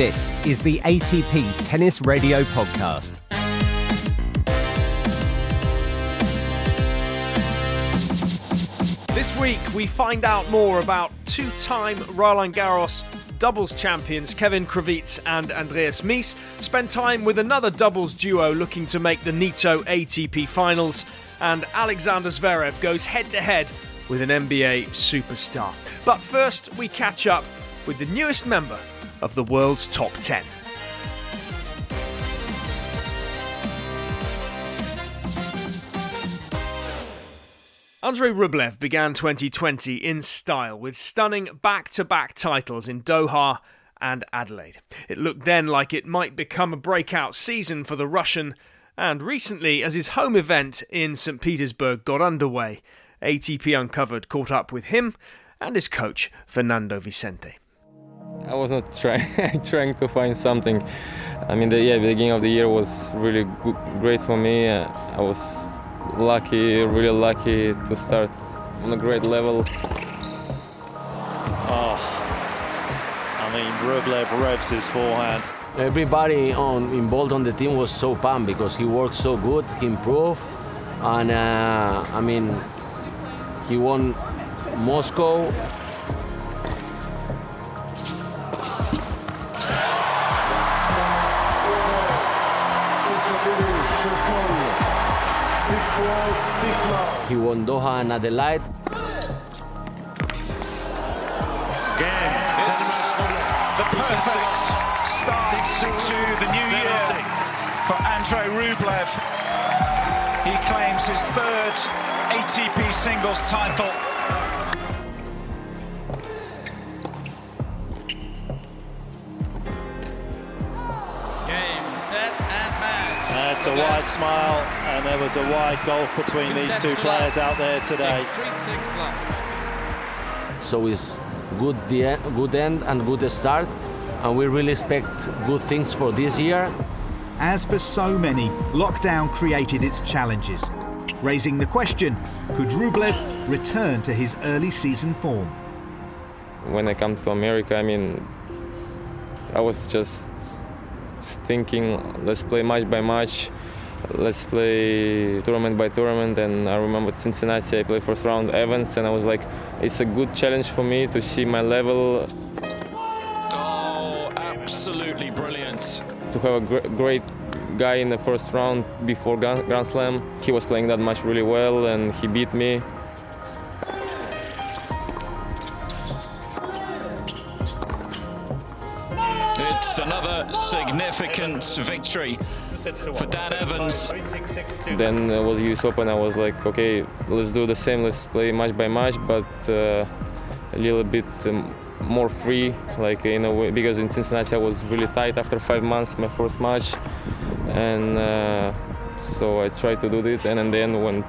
This is the ATP Tennis Radio Podcast. This week, we find out more about two time Roland Garros doubles champions Kevin Krawietz and Andreas Mies spend time with another doubles duo looking to make the Nitto ATP finals, and Alexander Zverev goes head to head with an NBA superstar. But first, we catch up with the newest member of the world's top 10. Andrei Rublev began 2020 in style with stunning back to back titles in Doha and Adelaide. It looked then like it might become a breakout season for the Russian, and recently, as his home event in St. Petersburg got underway, ATP Uncovered caught up with him and his coach, Fernando Vicente. I was not trying trying to find something. I mean, the, yeah, the beginning of the year was really good, great for me. Uh, I was lucky, really lucky to start on a great level. Oh, I mean, Rublev revs his forehand. Everybody on involved on the team was so pumped because he worked so good, he improved, and uh, I mean, he won Moscow. He won Doha and Adelaide. Game. It's the perfect start to the new year for Andrei Rublev. He claims his third ATP singles title. That's a wide smile, and there was a wide gulf between Two these two players out there today. Six, three, six. So it's good the good end and good start, and we really expect good things for this year. As for so many, lockdown created its challenges, raising the question could Rublev return to his early season form? When I come to America, I mean, I was just thinking, let's play match by match, let's play tournament by tournament. And I remember Cincinnati, I played first round Evans, and I was like, it's a good challenge for me to see my level, Oh, absolutely brilliant. to have a gr- great guy in the first round before Grand, Grand Slam. He was playing that match really well, and he beat me. Significant victory for Dan Evans. Then uh, was US Open. I was like, okay, let's do the same. Let's play match by match, but uh, a little bit um, more free, like in a way, because in Cincinnati I was really tight after five months, my first match, and uh, so I tried to do it, and in the end went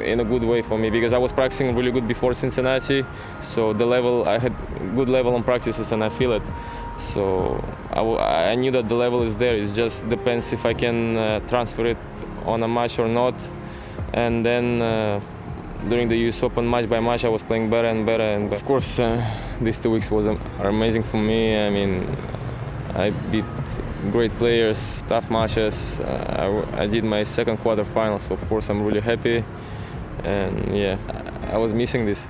in a good way for me because I was practicing really good before Cincinnati, so the level I had good level on practices and I feel it. So I, knew that the level is there. It just depends if I can uh, transfer it on a match or not. And then uh, during the US Open, match by match, I was playing better and better. And of course, uh, these two weeks was are amazing for me. I mean, I beat great players, tough matches. Uh, I, did my second quarterfinal, so of course I'm really happy. And yeah, I was missing this.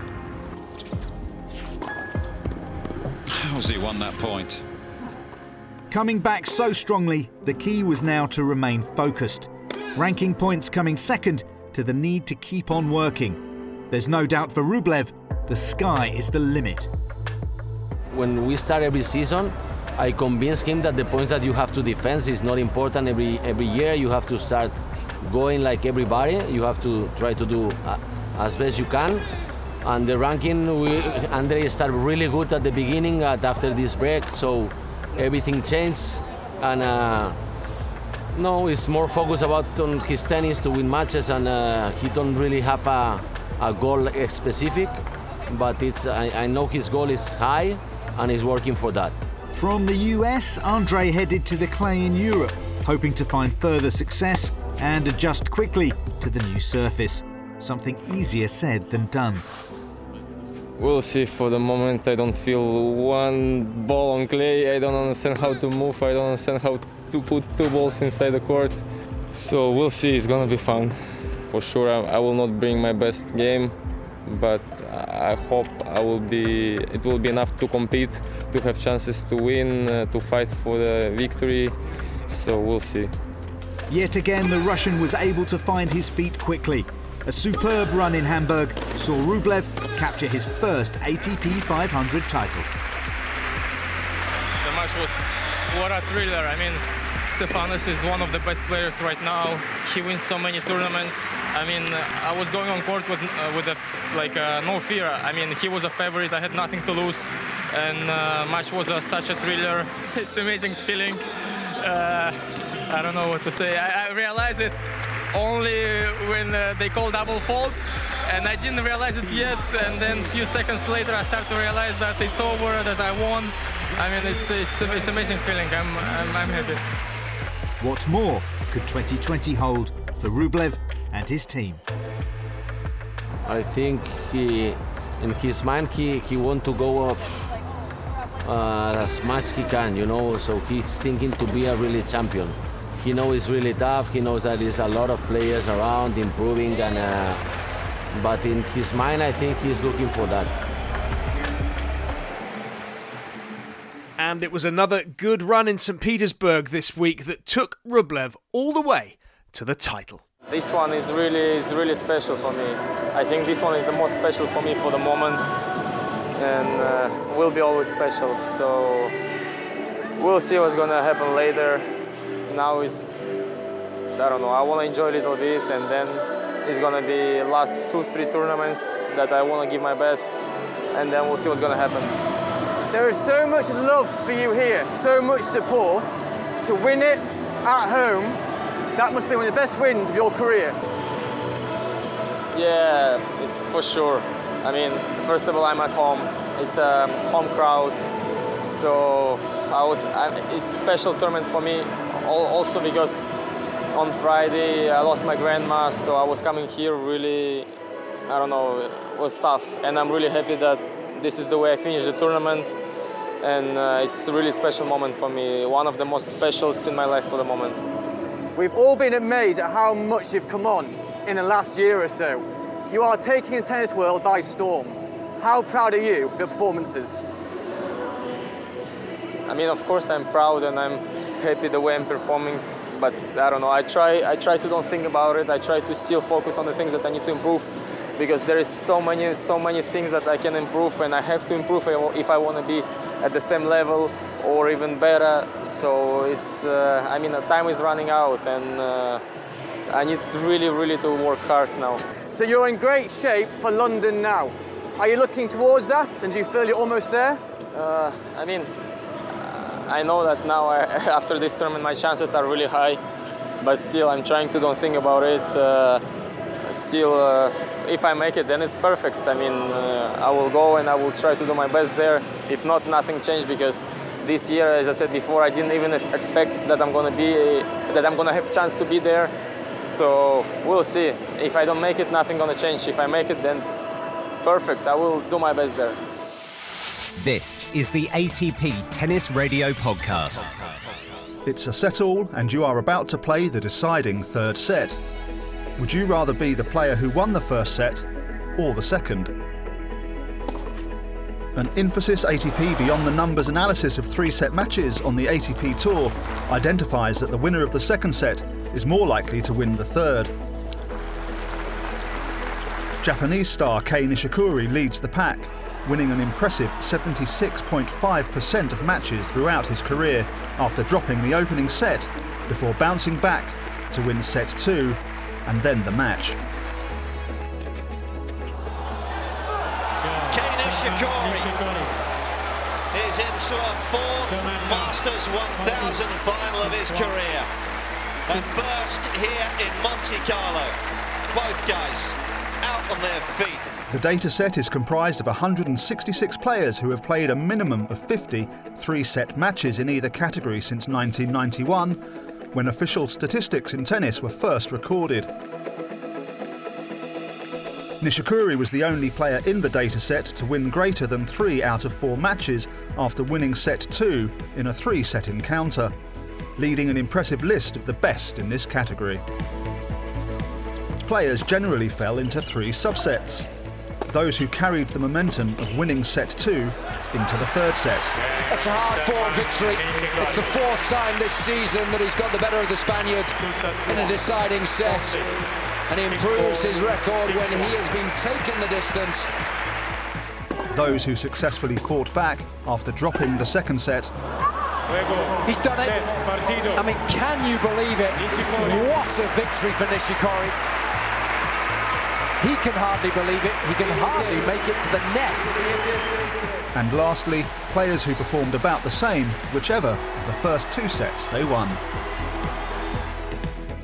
How's won that point? Coming back so strongly, the key was now to remain focused. Ranking points coming second to the need to keep on working. There's no doubt for Rublev, the sky is the limit. When we start every season, I convince him that the points that you have to defend is not important every every year. You have to start going like everybody. You have to try to do uh, as best you can. And the ranking, we, Andre started really good at the beginning. At after this break, so everything changed. And uh, no, it's more focused about on his tennis to win matches, and uh, he don't really have a, a goal specific. But it's I, I know his goal is high, and he's working for that. From the US, Andre headed to the clay in Europe, hoping to find further success and adjust quickly to the new surface. Something easier said than done. We'll see. For the moment, I don't feel one ball on clay. I don't understand how to move. I don't understand how to put two balls inside the court. So we'll see. It's gonna be fun. For sure, I, will not bring my best game, but I hope I will be. It will be enough to compete, to have chances to win, uh, to fight for the victory. So we'll see. Yet again, the Russian was able to find his feet quickly. A superb run in Hamburg saw Rublev capture his first ATP 500 title. The match was what a thriller. I mean, Stefanos is one of the best players right now. He wins so many tournaments. I mean, I was going on court with uh, with a, like uh, no fear. I mean, he was a favorite. I had nothing to lose, and uh, match was uh, such a thriller. It's amazing feeling. Uh, I don't know what to say. I, I realized it only when uh, they call double fault and I didn't realize it yet and then a few seconds later I start to realize that it's over that I won I mean it's it's, it's amazing feeling I'm, I'm, I'm happy What more could 2020 hold for Rublev and his team? I think he, in his mind, he, he want to go up uh, as much he can, you know. So he's thinking to be a really champion. He knows it's really tough. He knows that there's a lot of players around improving, and uh, but in his mind, I think he's looking for that. And it was another good run in St. Petersburg this week that took Rublev all the way to the title. This one is really is really special for me. I think this one is the most special for me for the moment, and uh, will be always special. So we'll see what's gonna happen later. Now is I don't know. I want to enjoy a little bit, and then it's gonna be last two three tournaments that I want to give my best, and then we'll see what's gonna happen. There is so much love for you here, so much support. To win it at home, that must be one of the best wins of your career. Yeah, it's for sure. I mean, first of all, I'm at home. It's a home crowd, so I was. I, it's special tournament for me, also because on Friday I lost my grandma, so I was coming here really. I don't know, it was tough, and I'm really happy that this is the way I finished the tournament, and uh, it's a really special moment for me. One of the most specials in my life for the moment. We've all been amazed at how much you've come on in the last year or so. You are taking the tennis world by storm. How proud are you of your performances? I mean, of course, I'm proud and I'm happy the way I'm performing. But I don't know. I try. I try to don't think about it. I try to still focus on the things that I need to improve, because there is so many, so many things that I can improve, and I have to improve if I want to be at the same level or even better. So it's. Uh, I mean, the time is running out, and uh, I need really, really to work hard now. So you're in great shape for London now. Are you looking towards that and do you feel you're almost there? Uh, I mean, I know that now I, after this tournament my chances are really high, but still I'm trying to don't think about it. Uh, still, uh, if I make it, then it's perfect. I mean, uh, I will go and I will try to do my best there. If not, nothing changed because this year, as I said before, I didn't even expect that I'm gonna be that I'm gonna have chance to be there. So we'll see. If I don't make it, nothing gonna change. If I make it, then perfect. I will do my best there. This is the ATP Tennis Radio Podcast. It's a set all, and you are about to play the deciding third set. Would you rather be the player who won the first set or the second? An Infosys ATP Beyond the Numbers analysis of three set matches on the ATP Tour identifies that the winner of the second set is more likely to win the third. Japanese star Kei Nishikori leads the pack, winning an impressive 76.5% of matches throughout his career after dropping the opening set before bouncing back to win set two and then the match. Kei Nishikori is into a fourth Masters 1000 final of his career. A first here in Monte Carlo. Both guys out on their feet. The data set is comprised of 166 players who have played a minimum of 50 three set matches in either category since 1991, when official statistics in tennis were first recorded. Nishikori was the only player in the dataset to win greater than three out of four matches after winning set two in a three set encounter, leading an impressive list of the best in this category. Players generally fell into three subsets. Those who carried the momentum of winning set two into the third set. That's a hard fought victory. It's the fourth time this season that he's got the better of the Spaniard in a deciding set and he improves his record when he has been taken the distance. Those who successfully fought back after dropping the second set. He's done it. I mean, can you believe it? What a victory for Nishikori. He can hardly believe it. He can hardly make it to the net. And lastly, players who performed about the same, whichever of the first two sets they won.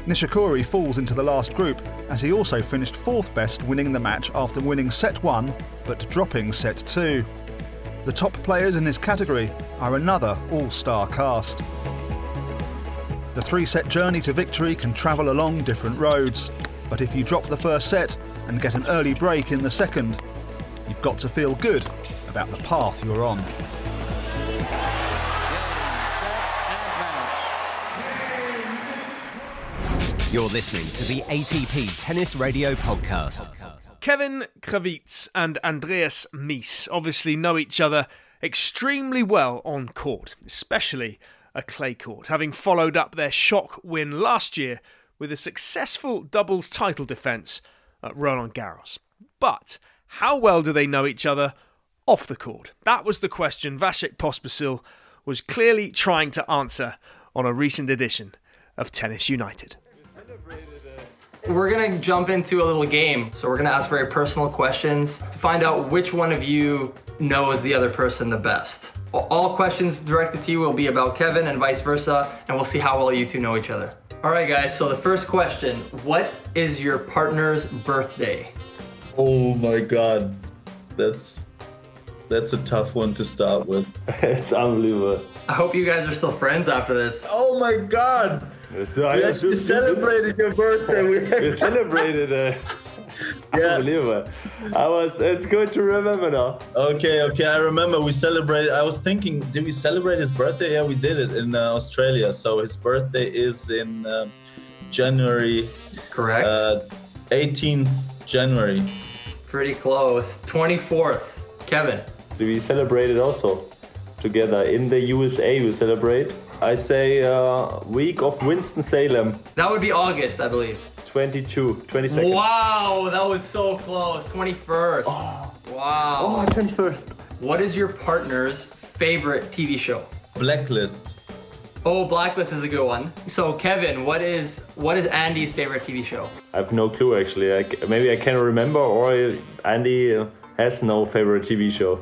Nishikori falls into the last group as he also finished fourth best winning the match after winning set one but dropping set two. The top players in his category are another all-star cast. The three-set journey to victory can travel along different roads, but if you drop the first set and get an early break in the second, you've got to feel good about the path you're on. You're listening to the ATP Tennis Radio Podcast. Kevin Krawietz and Andreas Mies obviously know each other extremely well on court, especially a clay court, having followed up their shock win last year with a successful doubles title defence at Uh, Roland Garros. But how well do they know each other off the court? That was the question Vasek Pospisil was clearly trying to answer on a recent edition of Tennis United. We're gonna jump into a little game. So we're gonna ask very personal questions to find out which one of you knows the other person the best. All questions directed to you will be about Kevin and vice versa, and we'll see how well you two know each other. All right, guys. So the first question: What is your partner's birthday? Oh my god, that's that's a tough one to start with. it's unbelievable. I hope you guys are still friends after this. Oh my god! So we actually celebrated your birthday. We, we celebrated it. It's yeah. unbelievable. I was. It's good to remember now. Okay, okay. I remember we celebrated. I was thinking, did we celebrate his birthday? Yeah, we did it in uh, Australia. So his birthday is in uh, January. Correct. Uh, 18th January. Pretty close. 24th. Kevin. Do we celebrate it also together in the USA? We celebrate. I say uh, week of Winston Salem. That would be August, I believe. 22, 22nd. Wow, that was so close. 21st. Oh. Wow. Oh, 21st. What is your partner's favorite TV show? Blacklist. Oh, Blacklist is a good one. So, Kevin, what is what is Andy's favorite TV show? I have no clue actually. I, maybe I can remember, or Andy has no favorite TV show.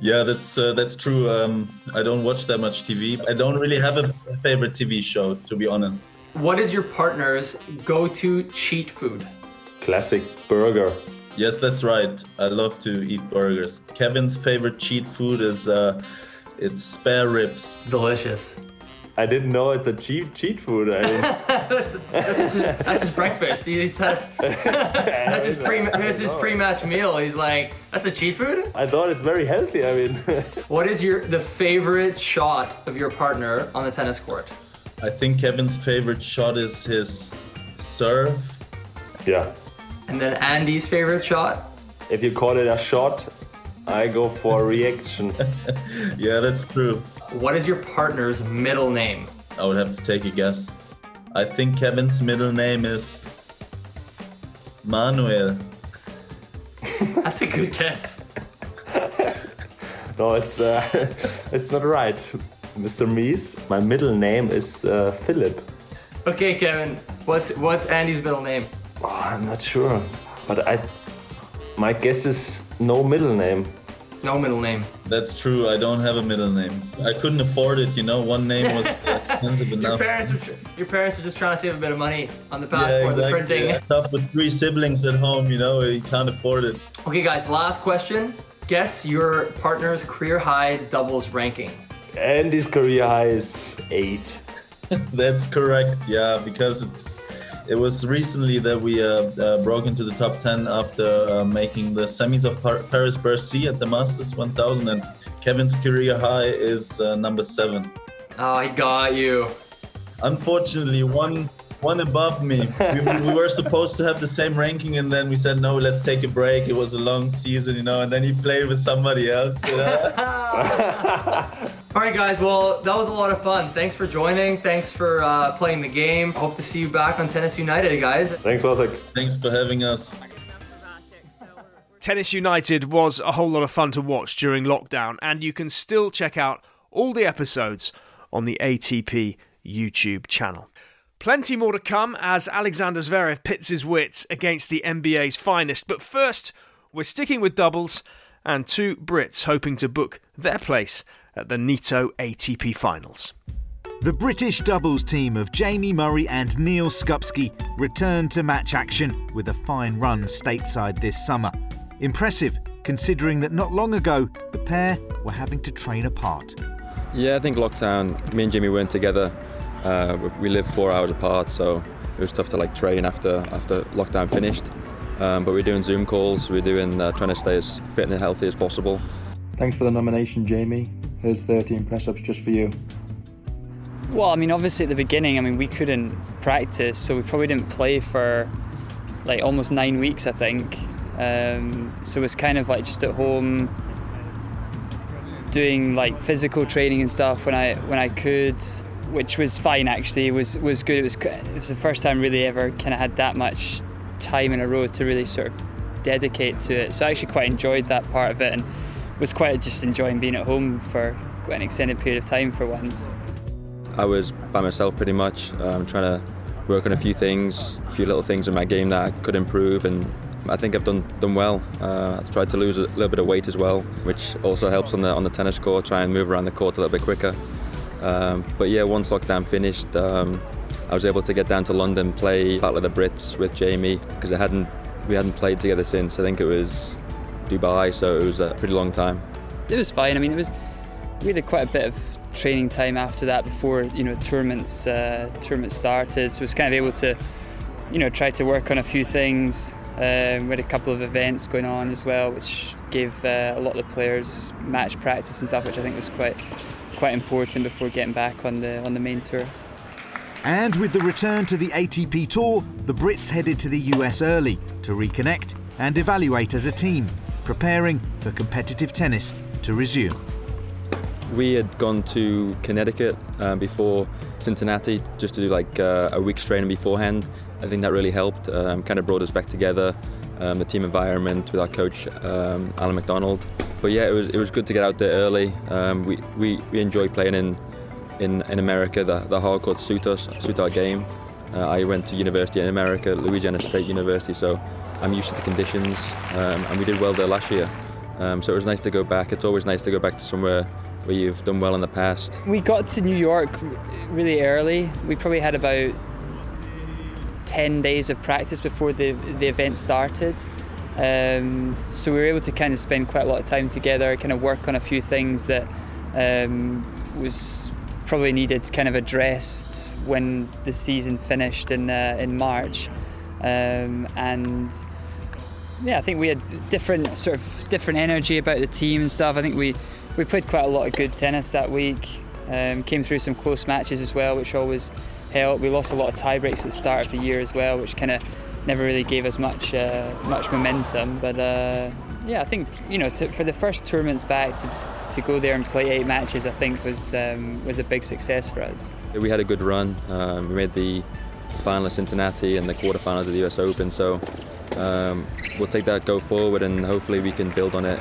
Yeah, that's uh, that's true. Um, I don't watch that much TV. I don't really have a favorite TV show, to be honest. What is your partner's go-to cheat food? Classic burger. Yes, that's right. I love to eat burgers. Kevin's favorite cheat food is uh, it's spare ribs. Delicious. I didn't know it's a cheat cheat food. I mean, that's, that's, his, that's, his, breakfast. He's had, that's his pre that's his pre-match meal. He's like, that's a cheat food. I thought it's very healthy. I mean, what is your the favorite shot of your partner on the tennis court? I think Kevin's favorite shot is his serve. Yeah. And then Andy's favorite shot. If you call it a shot, I go for a reaction. yeah, that's true. What is your partner's middle name? I would have to take a guess. I think Kevin's middle name is Manuel. That's a good guess. no, it's uh, it's not right, Mr. Mies. My middle name is uh, Philip. Okay, Kevin. What's what's Andy's middle name? Oh, I'm not sure, but I my guess is no middle name. No middle name. That's true. I don't have a middle name. I couldn't afford it. You know, one name was expensive enough. Your parents, were, your parents were just trying to save a bit of money on the passport, yeah, exactly. the printing. Yeah. Tough with three siblings at home. You know, you can't afford it. Okay, guys. Last question. Guess your partner's career high doubles ranking. Andy's career high is eight. That's correct. Yeah, because it's it was recently that we uh, uh, broke into the top 10 after uh, making the semis of Par- Paris Bercy at the Masters 1000, and Kevin's career high is uh, number seven. Oh, I got you. Unfortunately, one one above me. We, we, were supposed to have the same ranking, and then we said no, let's take a break. It was a long season, you know, and then he played with somebody else. You know? All right, guys. Well, that was a lot of fun. Thanks for joining. Thanks for uh, playing the game. Hope to see you back on Tennis United, guys. Thanks, Bartek. Thanks for having us. Tennis United was a whole lot of fun to watch during lockdown, and you can still check out all the episodes on the ATP YouTube channel. Plenty more to come as Alexander Zverev pits his wits against the NBA's finest. But first, we're sticking with doubles and two Brits hoping to book their place at the Nitto ATP Finals. The British doubles team of Jamie Murray and Neal Skupski returned to match action with a fine run stateside this summer. Impressive, considering that not long ago the pair were having to train apart. Yeah, I think lockdown, me and Jimmy weren't together uh, we live four hours apart, so it was tough to like train after after lockdown finished. Um, but we're doing Zoom calls. We're doing uh, trying to stay as fit and healthy as possible. Thanks for the nomination, Jamie. Here's 13 press ups just for you. Well, I mean, obviously at the beginning, I mean, we couldn't practice, so we probably didn't play for like almost nine weeks, I think. Um, so it was kind of like just at home doing like physical training and stuff when I when I could which was fine actually. It was was good. It was it was the first time really ever kind of had that much time in a row to really sort of dedicate to it. So I actually quite enjoyed that part of it and was quite just enjoying being at home for quite an extended period of time for once. I was by myself pretty much, um, trying to work on a few things, a few little things in my game that I could improve, and I think I've done done well. Uh, I've tried to lose a little bit of weight as well, which also helps on the on the tennis court. Try and move around the court a little bit quicker. Um, but yeah, once lockdown finished, um, I was able to get down to London, play Battle of the Brits with Jamie because I hadn't we hadn't played together since I think it was Dubai, so it was a pretty long time. It was fine. I mean, it was we had quite a bit of training time after that before you know tournaments uh, tournaments started, so it was kind of able to you know try to work on a few things. Um, we had a couple of events going on as well, which gave uh, a lot of the players match practice and stuff, which I think was quite quite important before getting back on the on the main tour. And with the return to the ATP Tour, the Brits headed to the US early to reconnect and evaluate as a team, preparing for competitive tennis to resume. We had gone to Connecticut um, before Cincinnati just to do like uh, a week's training beforehand. I think that really helped, um, kind of brought us back together, um, the team environment with our coach um, Alan McDonald but yeah, it was it was good to get out there early. Um, we, we we enjoy playing in in, in America. The the hard courts suit us, suit our game. Uh, I went to university in America, Louisiana State University, so I'm used to the conditions, um, and we did well there last year. Um, so it was nice to go back. It's always nice to go back to somewhere where you've done well in the past. We got to New York really early. We probably had about 10 days of practice before the, the event started. Um, so we were able to kind of spend quite a lot of time together, kind of work on a few things that um, was probably needed kind of addressed when the season finished in uh, in March, um, and yeah, I think we had different sort of different energy about the team and stuff. I think we we played quite a lot of good tennis that week. Um, came through some close matches as well, which always helped. We lost a lot of tie breaks at the start of the year as well, which kind of never really gave us much uh, much momentum. But uh, yeah, I think you know to, for the first tournaments back to, to go there and play eight matches, I think was um, was a big success for us. We had a good run. Um, we made the final of Cincinnati and the quarterfinals of the U.S. Open. So um, we'll take that go forward and hopefully we can build on it.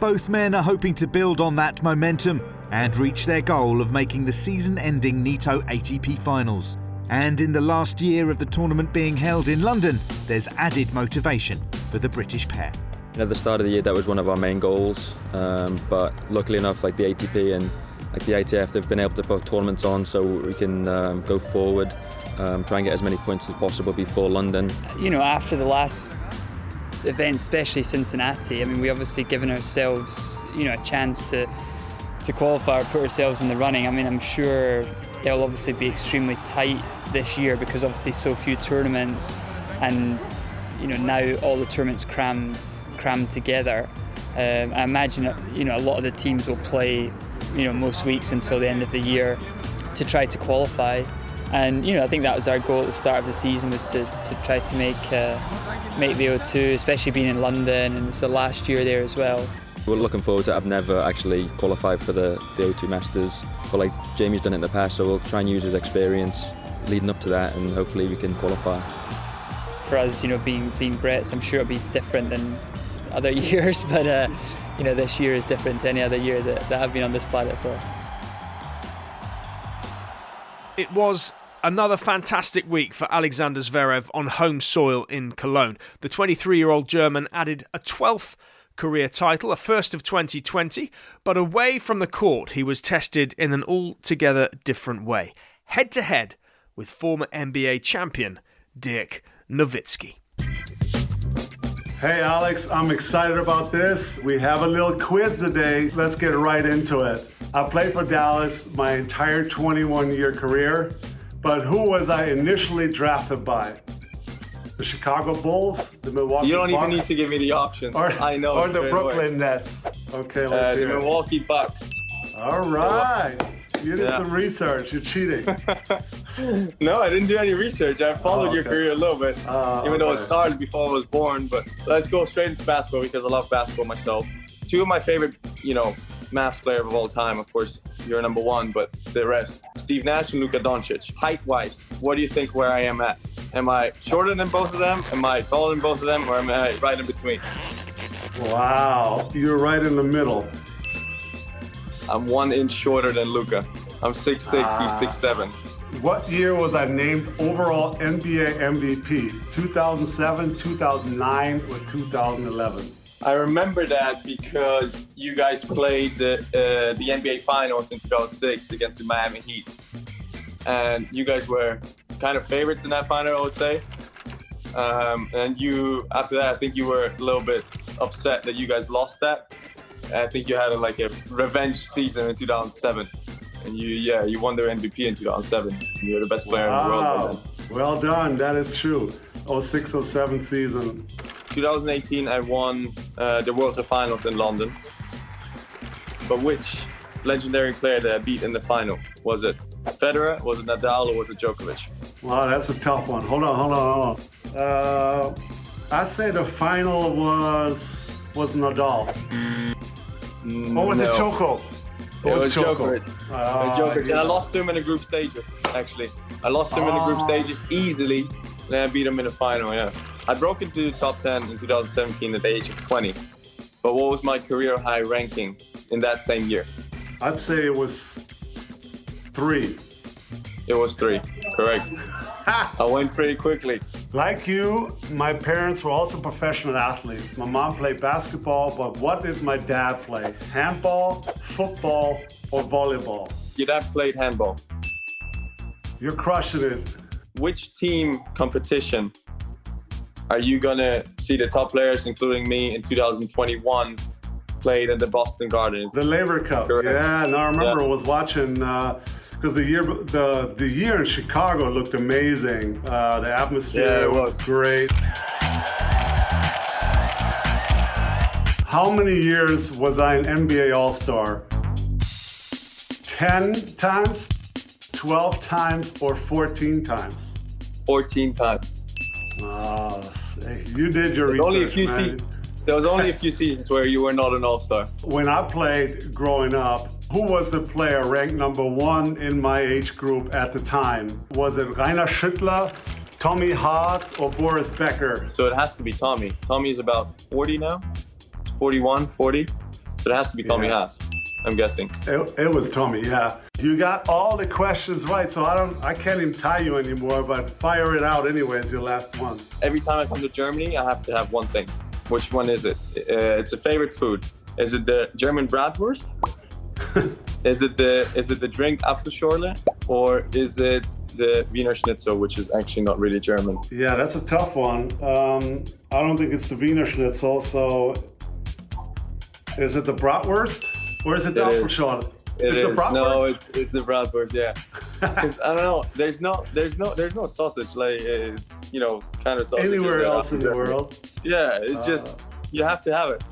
Both men are hoping to build on that momentum and reach their goal of making the season-ending Nitto ATP Finals. And in the last year of the tournament being held in London, there's added motivation for the British pair. At the start of the year, that was one of our main goals. Um, but luckily enough, like the ATP and like the ITF, they've been able to put tournaments on so we can um, go forward, um, try and get as many points as possible before London. You know, after the last event, especially Cincinnati, I mean, we obviously given ourselves, you know, a chance to to qualify or put ourselves in the running. I mean, I'm sure it'll obviously be extremely tight this year because obviously so few tournaments, and you know now all the tournaments crammed crammed together. Um, I imagine you know a lot of the teams will play you know most weeks until the end of the year to try to qualify. And you know, I think that was our goal at the start of the season was to, to try to make uh, make the O2, especially being in London, and it's the last year there as well. We're looking forward to. I've never actually qualified for the, the O2 Masters, but like Jamie's done it in the past, so we'll try and use his experience leading up to that, and hopefully we can qualify. For us, you know, being being Brits, I'm sure it'll be different than other years, but uh, you know, this year is different to any other year that, that I've been on this planet for. It was another fantastic week for Alexander Zverev on home soil in Cologne. The 23 year old German added a 12th career title, a first of 2020, but away from the court, he was tested in an altogether different way. Head to head with former NBA champion Dirk Nowitzki. Hey Alex, I'm excited about this. We have a little quiz today. Let's get right into it. I played for Dallas my entire 21 year career, but who was I initially drafted by? The Chicago Bulls, the Milwaukee You don't Bucks, even need to give me the options. or, I know. or the Brooklyn away. Nets. Okay, Uh, let's the it. Milwaukee Bucks. All right. You did Yeah. some research. You're cheating. No, I didn't do any research. I followed Oh, your career a little bit, Ah, even though it started before I was born. But let's go straight into basketball because I love basketball myself. Two of my favorite, you know, Mavs player of all time. Of course, you're number one, but the rest: Steve Nash and Luka Doncic. Height-wise, what do you think where I am at? Am I shorter than both of them? Am I taller than both of them, or am I right in between? wow. You're right in the middle. I'm one inch shorter than Luka. I'm 6'6", Ah. he's 6'7". What year was I named overall NBA MVP? 2007, 2009, or 2011? I remember that because you guys played the, uh, the NBA Finals in 2006 against the Miami Heat. And you guys were kind of favorites in that final, I would say. Um, and you, after that, I think you were a little bit upset that you guys lost that. I think you had a, like a revenge season in 2007. And you, yeah, you won the MVP in 2007. You were the best player in the world Wow. then. Well done. That is true. 06, 07 season. 2018, I won uh, the World Tour Finals in London. But which legendary player that I beat in the final? Was it Federer, was it Nadal, or was it Djokovic? Wow, that's a tough one. Hold on, hold on, hold on. Uh, I say the final was was Nadal. Or was it No. Choco? It was Djokovic. Ah, It was Djokovic. And I lost to him in the group stages, actually. I lost to him in the group Ah. stages easily, then I beat him in the final, yeah. I broke into the top 10 in 2017 at the age of 20. But what was my career high ranking in that same year? I'd say it was three. It was three, correct. I went pretty quickly. Like you, my parents were also professional athletes. My mom played basketball, but what did my dad play? Handball, football, or volleyball? Your dad played handball. You're crushing it. Which team competition are you gonna see the top players, including me, in 2021, played in the Boston Garden? The Laver Cup. Correct. Yeah, no, I remember Yeah. I was watching uh, because the year the the year in Chicago looked amazing. Uh, the atmosphere Yeah, was. great. How many years was I an NBA All Star? Ten times, twelve times, or fourteen times? 14 times. Ah, you did your There's only a research, few man. se- there was only a few seasons where you were not an All-Star. When I played growing up, who was the player ranked number one in my age group at the time? Was it Rainer Schüttler, Tommy Haas, or Boris Becker? So it has to be Tommy. Tommy is about 40 now, it's 41, 40. So it has to be Tommy Yeah. Haas. I'm guessing. It, it was Tommy, yeah. You got all the questions right, so I don't, I can't even tie you anymore. But fire it out anyways. Your last one. Every time I come to Germany, I have to have one thing. Which one is it? Uh, it's a favorite food. Is it the German bratwurst? is it the is it the drink Apfelschorle? Or is it the Wiener Schnitzel, which is actually not really German? Yeah, that's a tough one. Um, I don't think it's the Wiener Schnitzel. So, is it the bratwurst? Or is it the. Apfelschorle? It it's is. the bratwurst? No, it's it's the bratwurst. Yeah. Because I don't know. There's no there's no there's no sausage like uh, you know kind of sausage. Anywhere else in the world. Yeah, it's Uh. just you have to have it.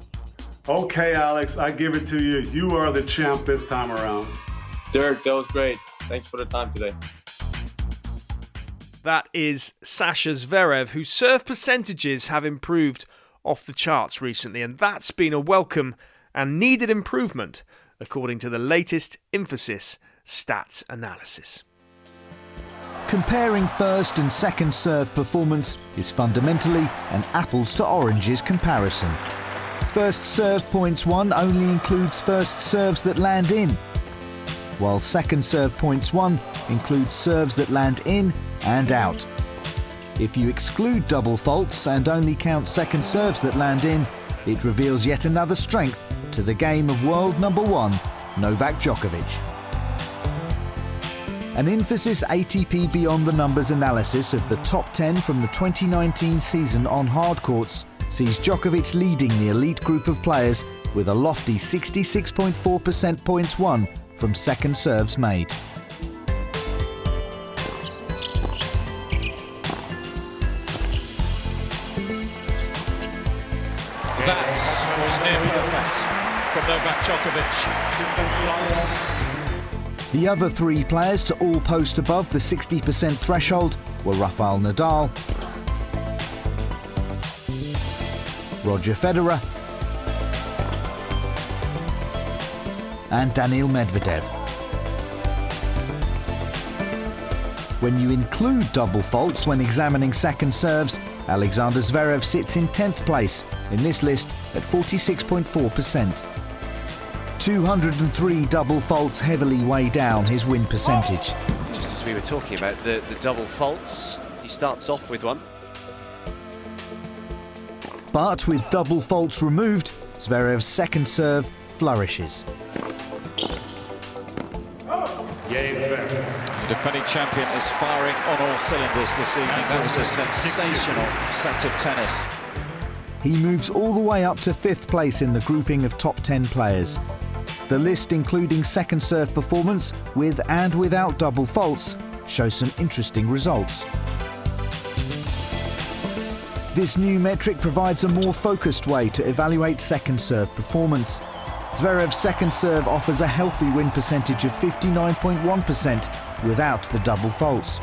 Okay, Alex, I give it to you. You are the champ this time around. Dirk, that was great. Thanks for the time today. That is Sasha Zverev, whose serve percentages have improved off the charts recently, and that's been a welcome and needed improvement, according to the latest Infosys stats analysis. Comparing first and second serve performance is fundamentally an apples to oranges comparison. First serve points won only includes first serves that land in, while second serve points won includes serves that land in and out. If you exclude double faults and only count second serves that land in, it reveals yet another strength to the game of world number one, Novak Djokovic. An Infosys ATP Beyond the Numbers analysis of the top 10 from the 2019 season on hard courts sees Djokovic leading the elite group of players with a lofty 66.4% points won from second serves made. That was near perfect from Novak Djokovic. The other three players to all post above the 60% threshold were Rafael Nadal, Roger Federer, and Daniil Medvedev. When you include double faults when examining second serves, Alexander Zverev sits in 10th place in this list at 46.4%. 203 double faults heavily weigh down his win percentage. Just as we were talking about the, the double faults, he starts off with one. But with double faults removed, Zverev's second serve flourishes. The defending champion is firing on all cylinders this evening. That was a sensational set of tennis. He moves all the way up to fifth place in the grouping of top 10 players. The list, including second serve performance with and without double faults, shows some interesting results. This new metric provides a more focused way to evaluate second serve performance. Zverev's second serve offers a healthy win percentage of 59.1% without the double faults.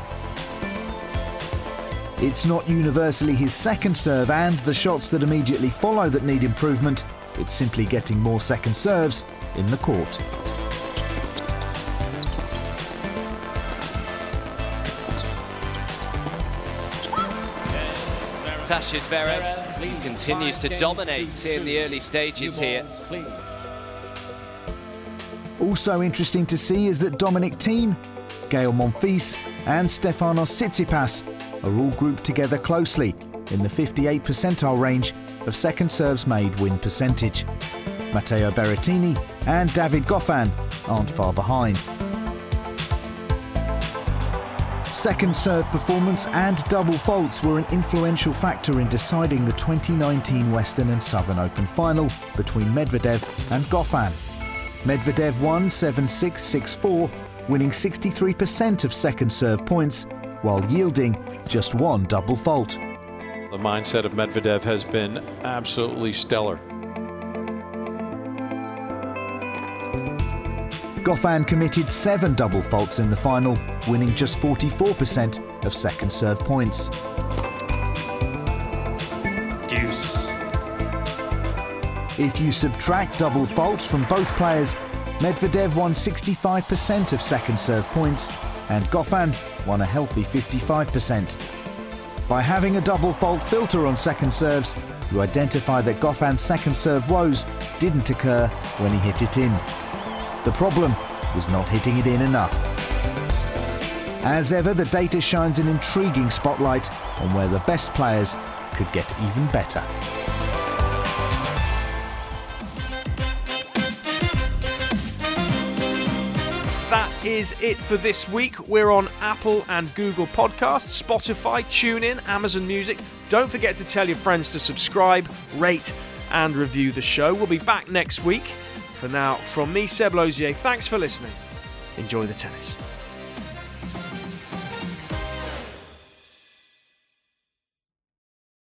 It's not universally his second serve and the shots that immediately follow that need improvement. It's simply getting more second serves in the court. Sasha Zverev continues to dominate in the early stages here. Also interesting to see is that Dominic Thiem, Gael Monfils, and Stefanos Tsitsipas are all grouped together closely in the 58 percentile range of second serves made win percentage. Matteo Berrettini and David Goffin aren't far behind. Second serve performance and double faults were an influential factor in deciding the 2019 Western and Southern Open final between Medvedev and Goffin. Medvedev won 7 6 6 4, winning 63% of second serve points while yielding just one double fault. The mindset of Medvedev has been absolutely stellar. Goffin committed seven double faults in the final, winning just 44% of second serve points. Deuce. If you subtract double faults from both players, Medvedev won 65% of second serve points and Goffin won a healthy 55%. By having a double fault filter on second serves, you identify that Goffin's second serve woes didn't occur when he hit it in. The problem was not hitting it in enough. As ever, the data shines an intriguing spotlight on where the best players could get even better. That is it for this week. We're on Apple and Google Podcasts, Spotify, TuneIn, Amazon Music. Don't forget to tell your friends to subscribe, rate, and review the show. We'll be back next week For now, from me, Seb Lozier, thanks for listening. Enjoy the tennis.